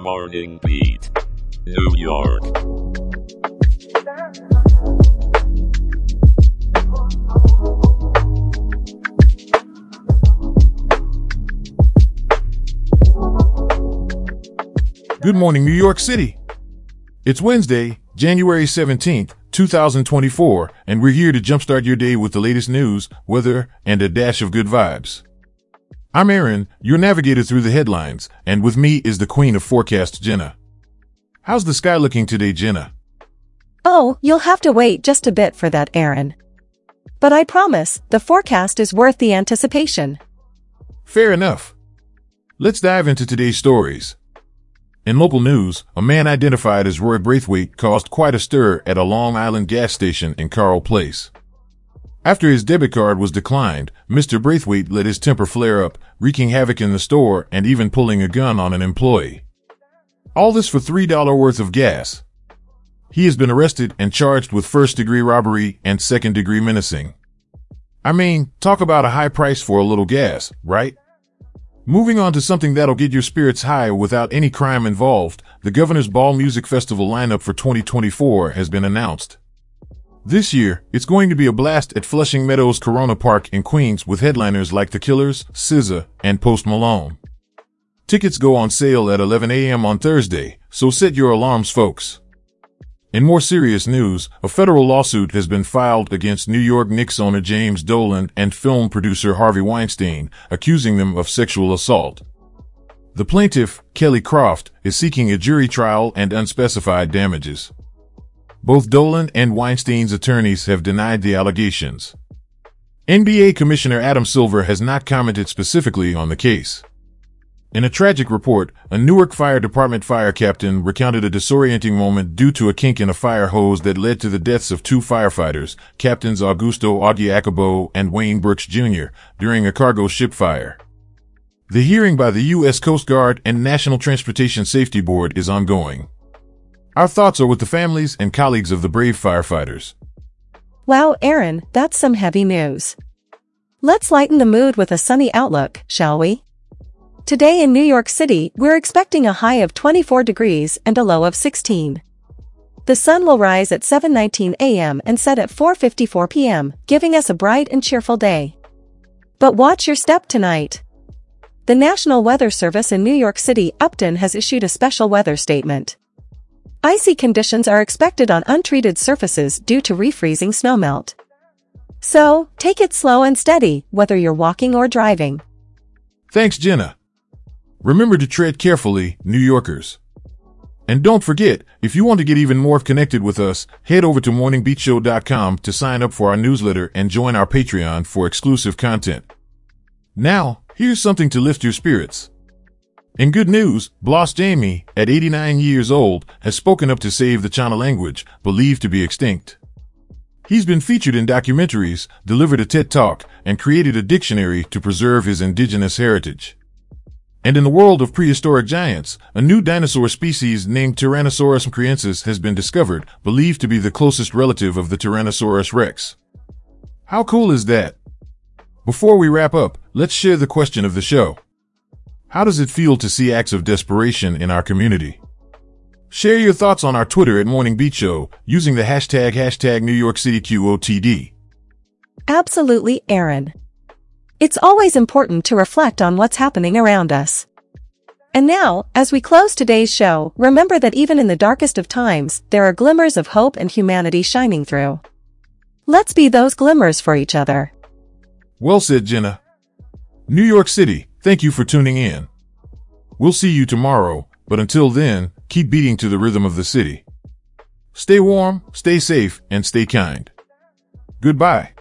Morning Beat, New York. Good morning, New York City. It's Wednesday, January 17th, 2024, and we're here to jumpstart your day with the latest news, weather, and a dash of good vibes. I'm Aaron, your navigator through the headlines, and with me is the queen of forecast, Jenna. How's the sky looking today, Jenna? Oh, you'll have to wait just a bit for that, Aaron. But I promise, the forecast is worth the anticipation. Fair enough. Let's dive into today's stories. In local news, a man identified as Roy Braithwaite caused quite a stir at a Long Island gas station in Carle Place. After his debit card was declined, Mr. Braithwaite let his temper flare up, wreaking havoc in the store and even pulling a gun on an employee. All this for $3 worth of gas. He has been arrested and charged with first degree robbery and second degree menacing. I mean, talk about a high price for a little gas, right? Moving on to something that'll get your spirits high without any crime involved, the Governor's Ball Music Festival lineup for 2024 has been announced. This year, it's going to be a blast at Flushing Meadows Corona Park in Queens with headliners like The Killers, SZA, and Post Malone. Tickets go on sale at 11 a.m. on Thursday, so set your alarms folks. In more serious news, a federal lawsuit has been filed against New York Knicks owner James Dolan and film producer Harvey Weinstein, accusing them of sexual assault. The plaintiff, Kelly Croft, is seeking a jury trial and unspecified damages. Both Dolan and Weinstein's attorneys have denied the allegations. NBA Commissioner Adam Silver has not commented specifically on the case. In a tragic report, a Newark Fire Department fire captain recounted a disorienting moment due to a kink in a fire hose that led to the deaths of two firefighters, Captains Augusto Aguiacobo and Wayne Brooks Jr., during a cargo ship fire. The hearing by the U.S. Coast Guard and National Transportation Safety Board is ongoing. Our thoughts are with the families and colleagues of the brave firefighters. Wow, Aaron, that's some heavy news. Let's lighten the mood with a sunny outlook, shall we? Today in New York City, we're expecting a high of 24 degrees and a low of 16. The sun will rise at 7:19 a.m. and set at 4:54 p.m., giving us a bright and cheerful day. But watch your step tonight. The National Weather Service in New York City, Upton has issued a special weather statement. Icy conditions are expected on untreated surfaces due to refreezing snowmelt. So, take it slow and steady, whether you're walking or driving. Thanks, Jenna. Remember to tread carefully, New Yorkers. And don't forget, if you want to get even more connected with us, head over to morningbeatshow.com to sign up for our newsletter and join our Patreon for exclusive content. Now, here's something to lift your spirits. In good news, Blas Jaime, at 89 years old, has spoken up to save the Chana language, believed to be extinct. He's been featured in documentaries, delivered a TED Talk, and created a dictionary to preserve his indigenous heritage. And in the world of prehistoric giants, a new dinosaur species named Tyrannosaurus mcraeensis has been discovered, believed to be the closest relative of the Tyrannosaurus rex. How cool is that? Before we wrap up, let's share the question of the show. How does it feel to see acts of desperation in our community? Share your thoughts on our Twitter at Morning Beat Show using the hashtag hashtag New York City QOTD. Absolutely, Aaron. It's always important to reflect on what's happening around us. And now, as we close today's show, remember that even in the darkest of times, there are glimmers of hope and humanity shining through. Let's be those glimmers for each other. Well said, Jenna. New York City, thank you for tuning in. We'll see you tomorrow, but until then, keep beating to the rhythm of the city. Stay warm, stay safe, and stay kind. Goodbye.